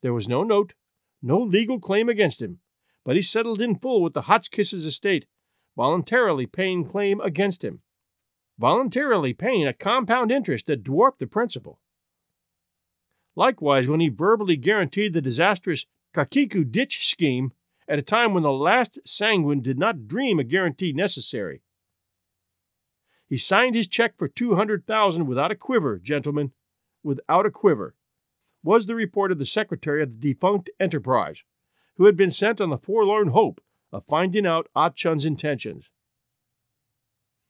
There was no note, no legal claim against him, but he settled in full with the Hotchkisses estate, voluntarily paying claim against him voluntarily paying a compound interest that dwarfed the principal. Likewise, when he verbally guaranteed the disastrous Kakiku ditch scheme at a time when the last sanguine did not dream a guarantee necessary. He signed his check for 200,000 without a quiver, gentlemen, without a quiver, was the report of the secretary of the defunct enterprise, who had been sent on the forlorn hope of finding out Ah Chun's intentions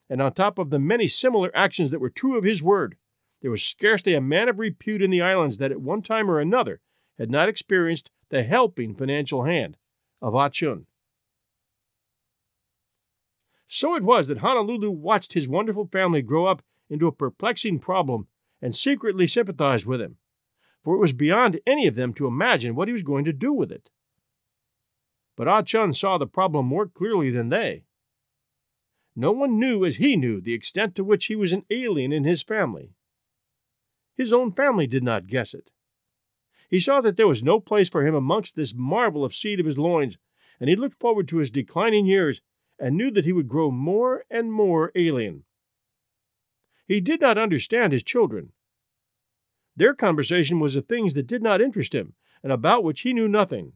and on top of the many similar actions that were true of his word, there was scarcely a man of repute in the islands that at one time or another had not experienced the helping financial hand of Ah Chun. So it was that Honolulu watched his wonderful family grow up into a perplexing problem and secretly sympathized with him, for it was beyond any of them to imagine what he was going to do with it. But Ah Chun saw the problem more clearly than they. No one knew as he knew the extent to which he was an alien in his family. His own family did not guess it. He saw that there was no place for him amongst this marvel of seed of his loins, and he looked forward to his declining years and knew that he would grow more and more alien. He did not understand his children. Their conversation was of things that did not interest him and about which he knew nothing.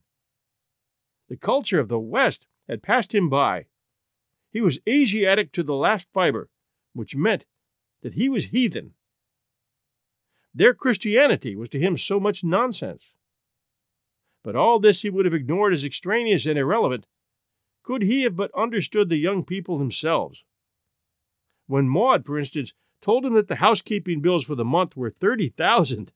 The culture of the West had passed him by. He was Asiatic to the last fiber, which meant that he was heathen. Their Christianity was to him so much nonsense. But all this he would have ignored as extraneous and irrelevant could he have but understood the young people themselves. When Maud, for instance, told him that the housekeeping bills for the month were thirty thousand,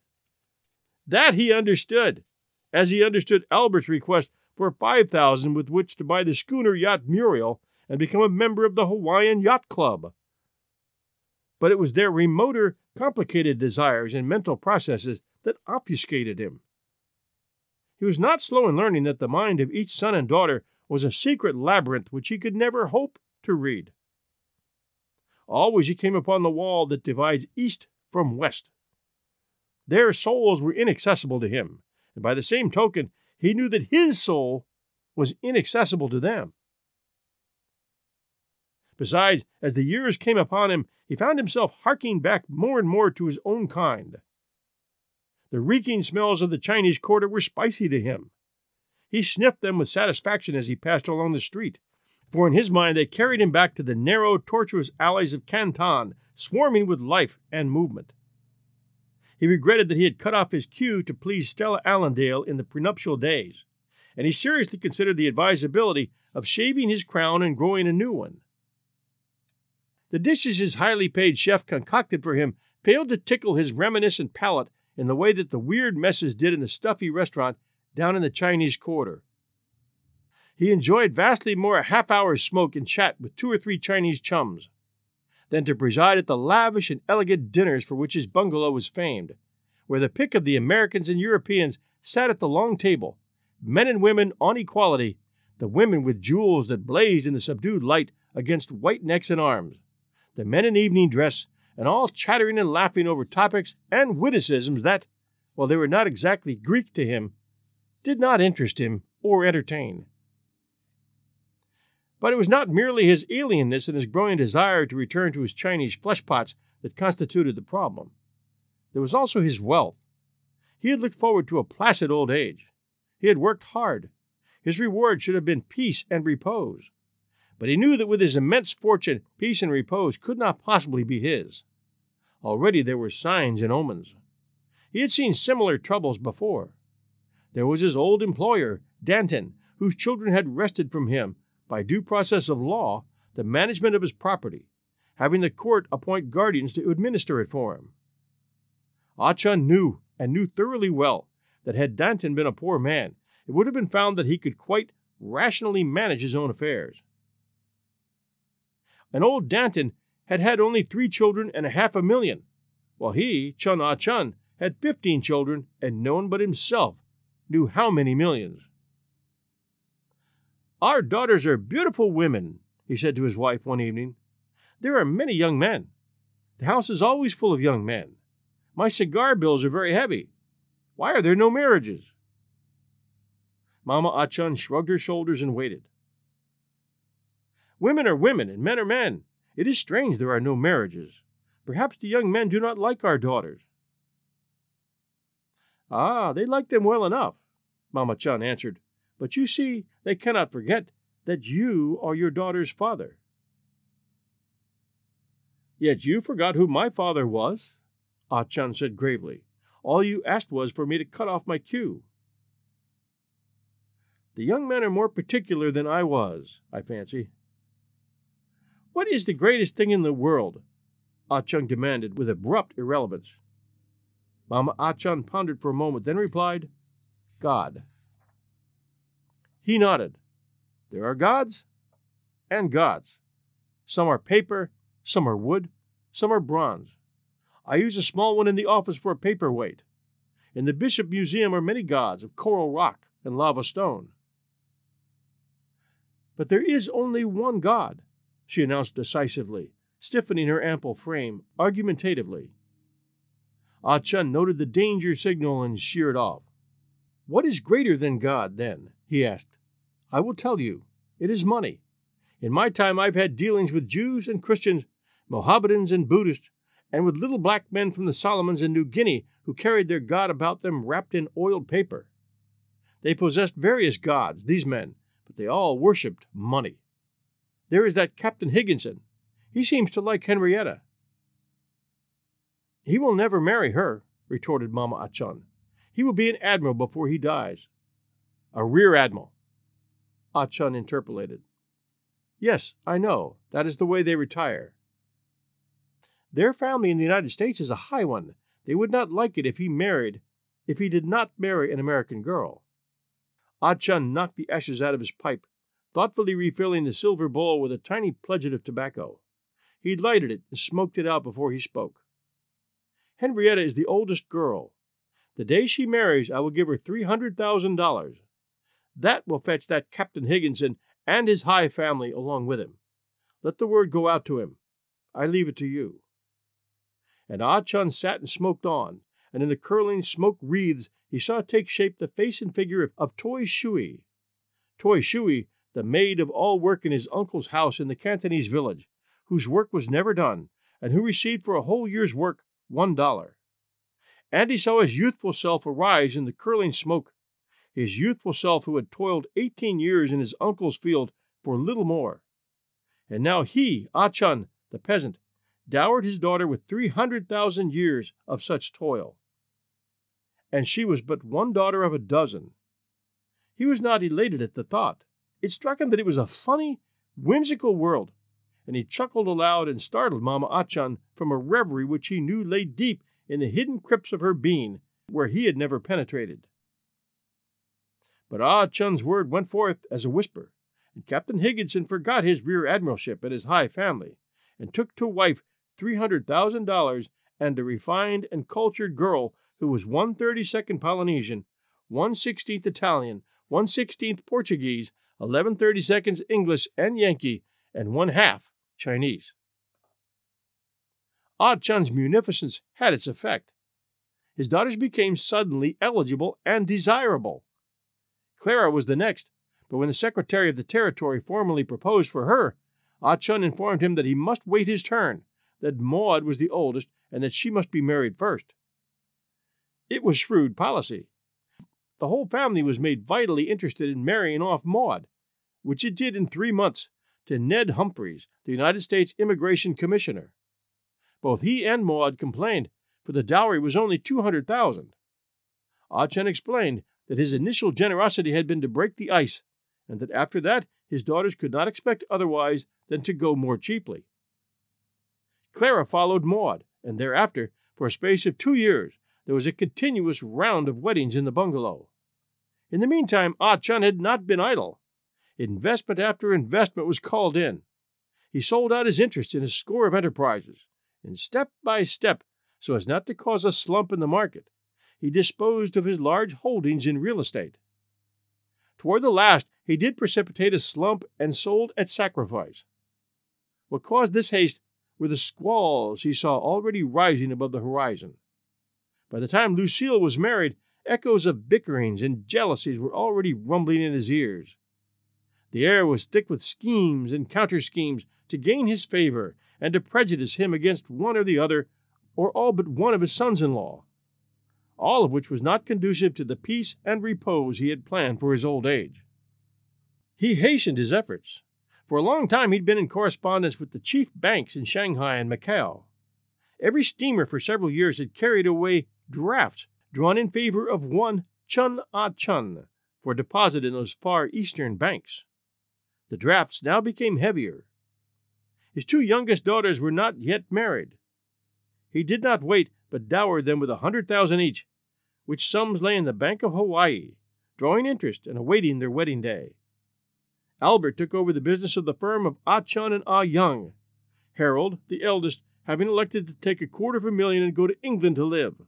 that he understood, as he understood Albert's request for five thousand with which to buy the schooner yacht Muriel and become a member of the Hawaiian Yacht Club. But it was their remoter, complicated desires and mental processes that obfuscated him. He was not slow in learning that the mind of each son and daughter was a secret labyrinth which he could never hope to read. Always he came upon the wall that divides east from west. Their souls were inaccessible to him, and by the same token, he knew that his soul was inaccessible to them. Besides, as the years came upon him, he found himself harking back more and more to his own kind. The reeking smells of the Chinese quarter were spicy to him. He sniffed them with satisfaction as he passed along the street, for in his mind they carried him back to the narrow, tortuous alleys of Canton, swarming with life and movement. He regretted that he had cut off his queue to please Stella Allendale in the prenuptial days, and he seriously considered the advisability of shaving his crown and growing a new one. The dishes his highly paid chef concocted for him failed to tickle his reminiscent palate in the way that the weird messes did in the stuffy restaurant down in the Chinese Quarter. He enjoyed vastly more a half hour's smoke and chat with two or three Chinese chums than to preside at the lavish and elegant dinners for which his bungalow was famed, where the pick of the Americans and Europeans sat at the long table, men and women on equality, the women with jewels that blazed in the subdued light against white necks and arms, the men in evening dress, and all chattering and laughing over topics and witticisms that, while they were not exactly Greek to him, did not interest him or entertain. But it was not merely his alienness and his growing desire to return to his Chinese fleshpots that constituted the problem. There was also his wealth. He had looked forward to a placid old age. He had worked hard. His reward should have been peace and repose. But he knew that with his immense fortune, peace and repose could not possibly be his. Already there were signs and omens. He had seen similar troubles before. There was his old employer, Danton, whose children had wrested from him, by due process of law, the management of his property, having the court appoint guardians to administer it for him. Ah Chun knew, and knew thoroughly well, that had Danton been a poor man, it would have been found that he could quite rationally manage his own affairs. And old Danton had had only three children and a half a million, while he, Chun Ah Chun, had fifteen children and no one but himself knew how many millions. Our daughters are beautiful women, he said to his wife one evening. There are many young men. The house is always full of young men. My cigar bills are very heavy. Why are there no marriages? Mama Ah Chun shrugged her shoulders and waited. Women are women and men are men. It is strange there are no marriages. Perhaps the young men do not like our daughters. Ah, they like them well enough, Mama Chun answered. But you see, they cannot forget that you are your daughter's father. Yet you forgot who my father was, Ah Chun said gravely. All you asked was for me to cut off my queue. The young men are more particular than I was, I fancy. What is the greatest thing in the world? Ah Chun demanded with abrupt irrelevance. Mama Ah Chun pondered for a moment, then replied, God. He nodded. There are gods and gods. Some are paper, some are wood, some are bronze. I use a small one in the office for a paperweight. In the Bishop Museum are many gods of coral rock and lava stone. But there is only one God, she announced decisively, stiffening her ample frame argumentatively. Ah Chun noted the danger signal and sheered off. What is greater than God, then? He asked. I will tell you. It is money. In my time, I've had dealings with Jews and Christians, Mohammedans and Buddhists, and with little black men from the Solomons and New Guinea who carried their God about them wrapped in oiled paper. They possessed various gods, these men, but they all worshipped money. There is that Captain Higginson. He seems to like Henrietta. He will never marry her, retorted Mama Ah Chun. He will be an admiral before he dies. A rear admiral, Ah Chun interpolated. Yes, I know. That is the way they retire. Their family in the United States is a high one. They would not like it if he married, if he did not marry an American girl. Ah Chun knocked the ashes out of his pipe, thoughtfully refilling the silver bowl with a tiny pledget of tobacco. He lighted it and smoked it out before he spoke. Henrietta is the oldest girl. The day she marries, I will give her three hundred thousand dollars. That will fetch that Captain Higginson and his high family along with him. Let the word go out to him. I leave it to you. And Ah Chun sat and smoked on, and in the curling smoke wreaths he saw take shape the face and figure of Toi Shui. Toi Shui, the maid of all work in his uncle's house in the Cantonese village, whose work was never done, and who received for a whole year's work one dollar. And he saw his youthful self arise in the curling smoke, his youthful self who had toiled eighteen years in his uncle's field for little more. And now he, Ah Chun, the peasant, dowered his daughter with three hundred thousand years of such toil. And she was but one daughter of a dozen. He was not elated at the thought. It struck him that it was a funny, whimsical world, and he chuckled aloud and startled Mama Ah Chun from a reverie which he knew lay deep in the hidden crypts of her being, where he had never penetrated. But Ah Chun's word went forth as a whisper, and Captain Higginson forgot his rear admiralship and his high family, and took to wife three hundred thousand dollars and a refined and cultured girl who was one thirty second Polynesian, one sixteenth Italian, one sixteenth Portuguese, eleven thirty seconds English and Yankee, and one half Chinese. Ah Chun's munificence had its effect. His daughters became suddenly eligible and desirable. Clara was the next, but when the Secretary of the Territory formally proposed for her, Ah Chun informed him that he must wait his turn, that Maud was the oldest, and that she must be married first. It was shrewd policy. The whole family was made vitally interested in marrying off Maud, which it did in three months to Ned Humphreys, the United States Immigration Commissioner. Both he and Maud complained, for the dowry was only two hundred thousand. Ah Chun explained that his initial generosity had been to break the ice, and that after that his daughters could not expect otherwise than to go more cheaply. Clara followed Maud, and thereafter, for a space of two years, there was a continuous round of weddings in the bungalow. In the meantime, Ah Chun had not been idle. Investment after investment was called in. He sold out his interest in a score of enterprises, and step by step, so as not to cause a slump in the market, he disposed of his large holdings in real estate. Toward the last, he did precipitate a slump and sold at sacrifice. What caused this haste were the squalls he saw already rising above the horizon. By the time Lucille was married, echoes of bickerings and jealousies were already rumbling in his ears. The air was thick with schemes and counter schemes to gain his favor and to prejudice him against one or the other, or all but one of his sons in law, all of which was not conducive to the peace and repose he had planned for his old age. He hastened his efforts. For a long time he'd been in correspondence with the chief banks in Shanghai and Macao. Every steamer for several years had carried away drafts drawn in favor of one Chun Ah Chun for deposit in those far eastern banks. The drafts now became heavier, his two youngest daughters were not yet married. He did not wait, but dowered them with a hundred thousand each, which sums lay in the Bank of Hawaii, drawing interest and awaiting their wedding day. Albert took over the business of the firm of Ah Chun and Ah Young. Harold, the eldest, having elected to take a quarter of a million and go to England to live.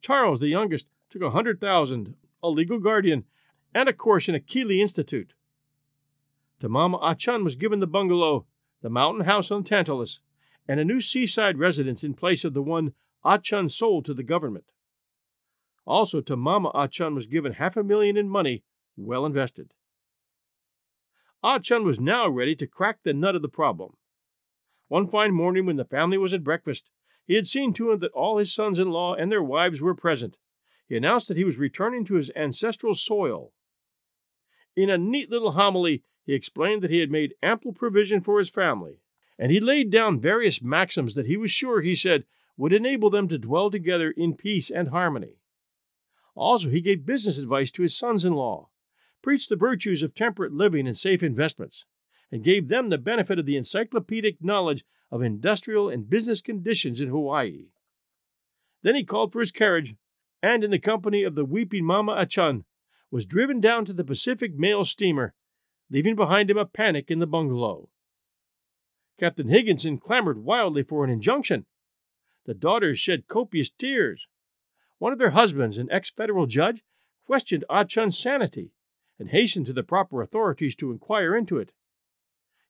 Charles, the youngest, took a hundred thousand, a legal guardian, and a course in a Keeley Institute. To Mama Ah-chun was given the bungalow, the mountain house on Tantalus, and a new seaside residence in place of the one Ah-chun sold to the government. Also, to Mama Ah-chun was given half a million in money, well invested. Ah-chun was now ready to crack the nut of the problem. One fine morning when the family was at breakfast, he had seen to it that all his sons in law and their wives were present. He announced that he was returning to his ancestral soil. In a neat little homily, he explained that he had made ample provision for his family, and he laid down various maxims that he was sure, he said, would enable them to dwell together in peace and harmony. Also, he gave business advice to his sons in law, preached the virtues of temperate living and safe investments, and gave them the benefit of the encyclopedic knowledge of industrial and business conditions in Hawaii. Then he called for his carriage, and in the company of the weeping Mama Ah-chun, was driven down to the Pacific mail steamer, leaving behind him a panic in the bungalow. Captain Higginson clamored wildly for an injunction. The daughters shed copious tears. One of their husbands, an ex federal judge, questioned Ah-chun's sanity and hastened to the proper authorities to inquire into it.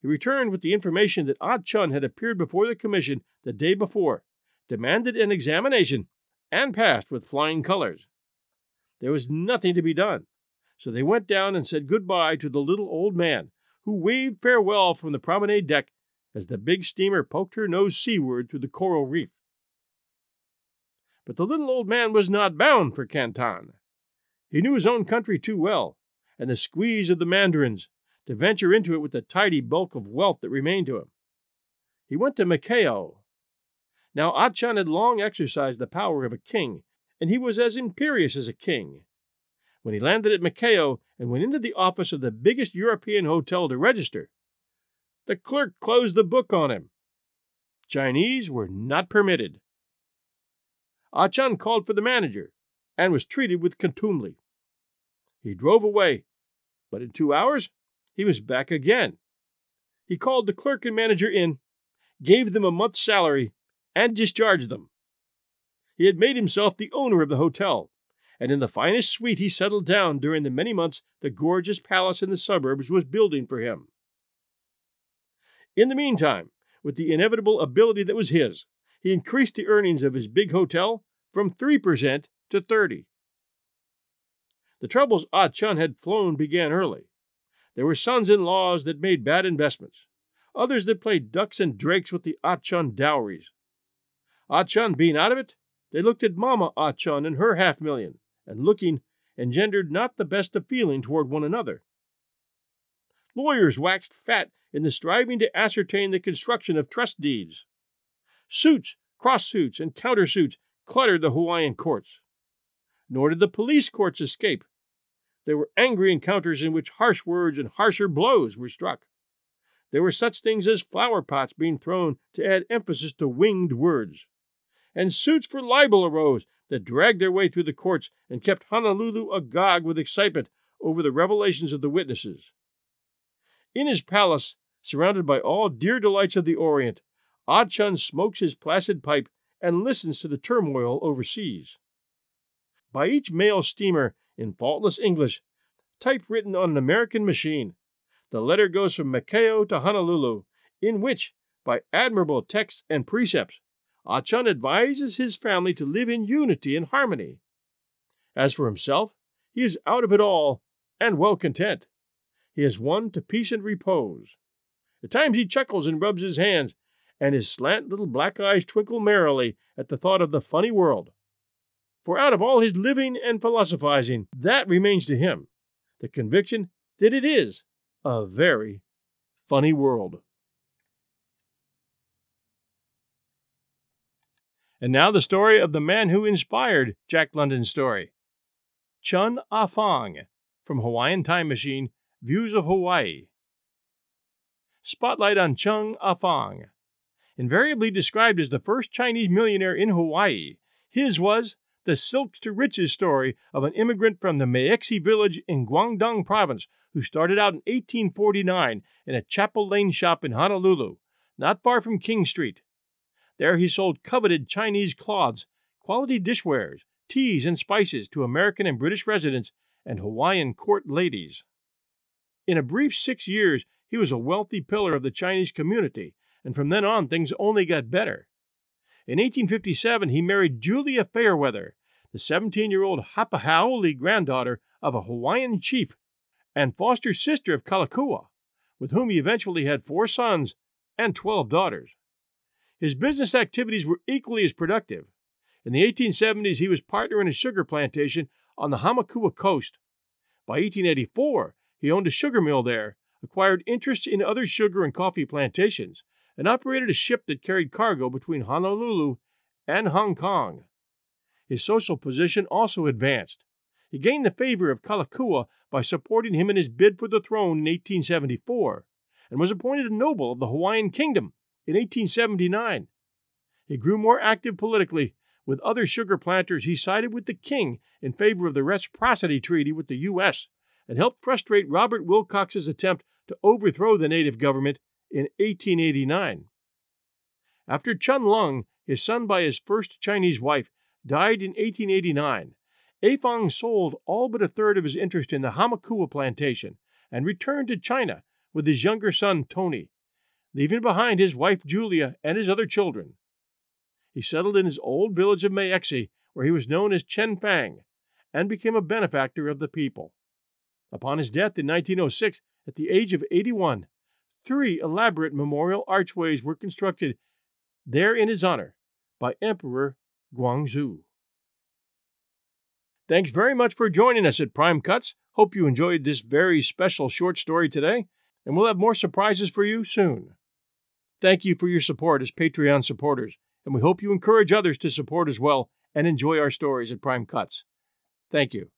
He returned with the information that Ah-chun had appeared before the commission the day before, demanded an examination, and passed with flying colors. There was nothing to be done, so they went down and said good-bye to the little old man, who waved farewell from the promenade deck as the big steamer poked her nose seaward through the coral reef. But the little old man was not bound for Canton. He knew his own country too well, and the squeeze of the mandarins, to venture into it with the tidy bulk of wealth that remained to him. He went to Macao. Now Ah-chun had long exercised the power of a king, and he was as imperious as a king. When he landed at Macao and went into the office of the biggest European hotel to register, the clerk closed the book on him. Chinese were not permitted. Ah-chun called for the manager and was treated with contumely. He drove away, but in two hours he was back again. He called the clerk and manager in, gave them a month's salary, and discharged them. He had made himself the owner of the hotel, and in the finest suite he settled down during the many months the gorgeous palace in the suburbs was building for him. In the meantime, with the inevitable ability that was his, he increased the earnings of his big hotel from 3% to 30. The troubles Ah-chun had flown began early. There were sons in laws that made bad investments, others that played ducks and drakes with the Ah-chun dowries. Ah-chun being out of it, they looked at Mama Ah-chun and her half million, and looking engendered not the best of feeling toward one another. Lawyers waxed fat in the striving to ascertain the construction of trust deeds. Suits, cross suits, and countersuits cluttered the Hawaiian courts. Nor did the police courts escape. There were angry encounters in which harsh words and harsher blows were struck. There were such things as flower pots being thrown to add emphasis to winged words. And suits for libel arose that dragged their way through the courts and kept Honolulu agog with excitement over the revelations of the witnesses. In his palace, surrounded by all dear delights of the Orient, Ah-chun smokes his placid pipe and listens to the turmoil overseas. By each mail steamer in faultless English, typewritten on an American machine. The letter goes from Macao to Honolulu, in which, by admirable texts and precepts, Ah-chun advises his family to live in unity and harmony. As for himself, he is out of it all and well content. He has won to peace and repose. At times he chuckles and rubs his hands, and his slant little black eyes twinkle merrily at the thought of the funny world for out of all his living and philosophizing, that remains to him the conviction that it is a very funny world. And now the story of the man who inspired Jack London's story. Chun Afong from Hawaiian Time Machine Views of Hawaii. Spotlight on Chun Afong. Invariably described as the first Chinese millionaire in Hawaii, his was the silks to riches story of an immigrant from the Meixi village in Guangdong province who started out in 1849 in a Chapel Lane shop in Honolulu, not far from King Street. There he sold coveted Chinese cloths, quality dishwares, teas, and spices to American and British residents and Hawaiian court ladies. In a brief six years, he was a wealthy pillar of the Chinese community, and from then on things only got better. In 1857, he married Julia Fairweather, the 17 year old Hapahaole granddaughter of a Hawaiian chief and foster sister of Kalakaua, with whom he eventually had four sons and 12 daughters. His business activities were equally as productive. In the 1870s, he was partner in a sugar plantation on the Hamakua coast. By 1884, he owned a sugar mill there, acquired interests in other sugar and coffee plantations, and operated a ship that carried cargo between Honolulu and Hong Kong. His social position also advanced. He gained the favor of Kalakaua by supporting him in his bid for the throne in 1874, and was appointed a noble of the Hawaiian Kingdom in 1879. He grew more active politically. With other sugar planters, he sided with the king in favor of the reciprocity treaty with the U.S. and helped frustrate Robert Wilcox's attempt to overthrow the native government in 1889. After Chun Lung, his son by his first Chinese wife, died in 1889, Afong sold all but a third of his interest in the Hamakua plantation and returned to China with his younger son Tony, leaving behind his wife Julia and his other children. He settled in his old village of Meixi, where he was known as Chen Fang, and became a benefactor of the people. Upon his death in 1906, at the age of 81, three elaborate memorial archways were constructed there in his honor by Emperor Guangxu. Thanks very much for joining us at Prime Cuts. Hope you enjoyed this very special short story today, and we'll have more surprises for you soon. Thank you for your support as Patreon supporters, and we hope you encourage others to support as well and enjoy our stories at Prime Cuts. Thank you.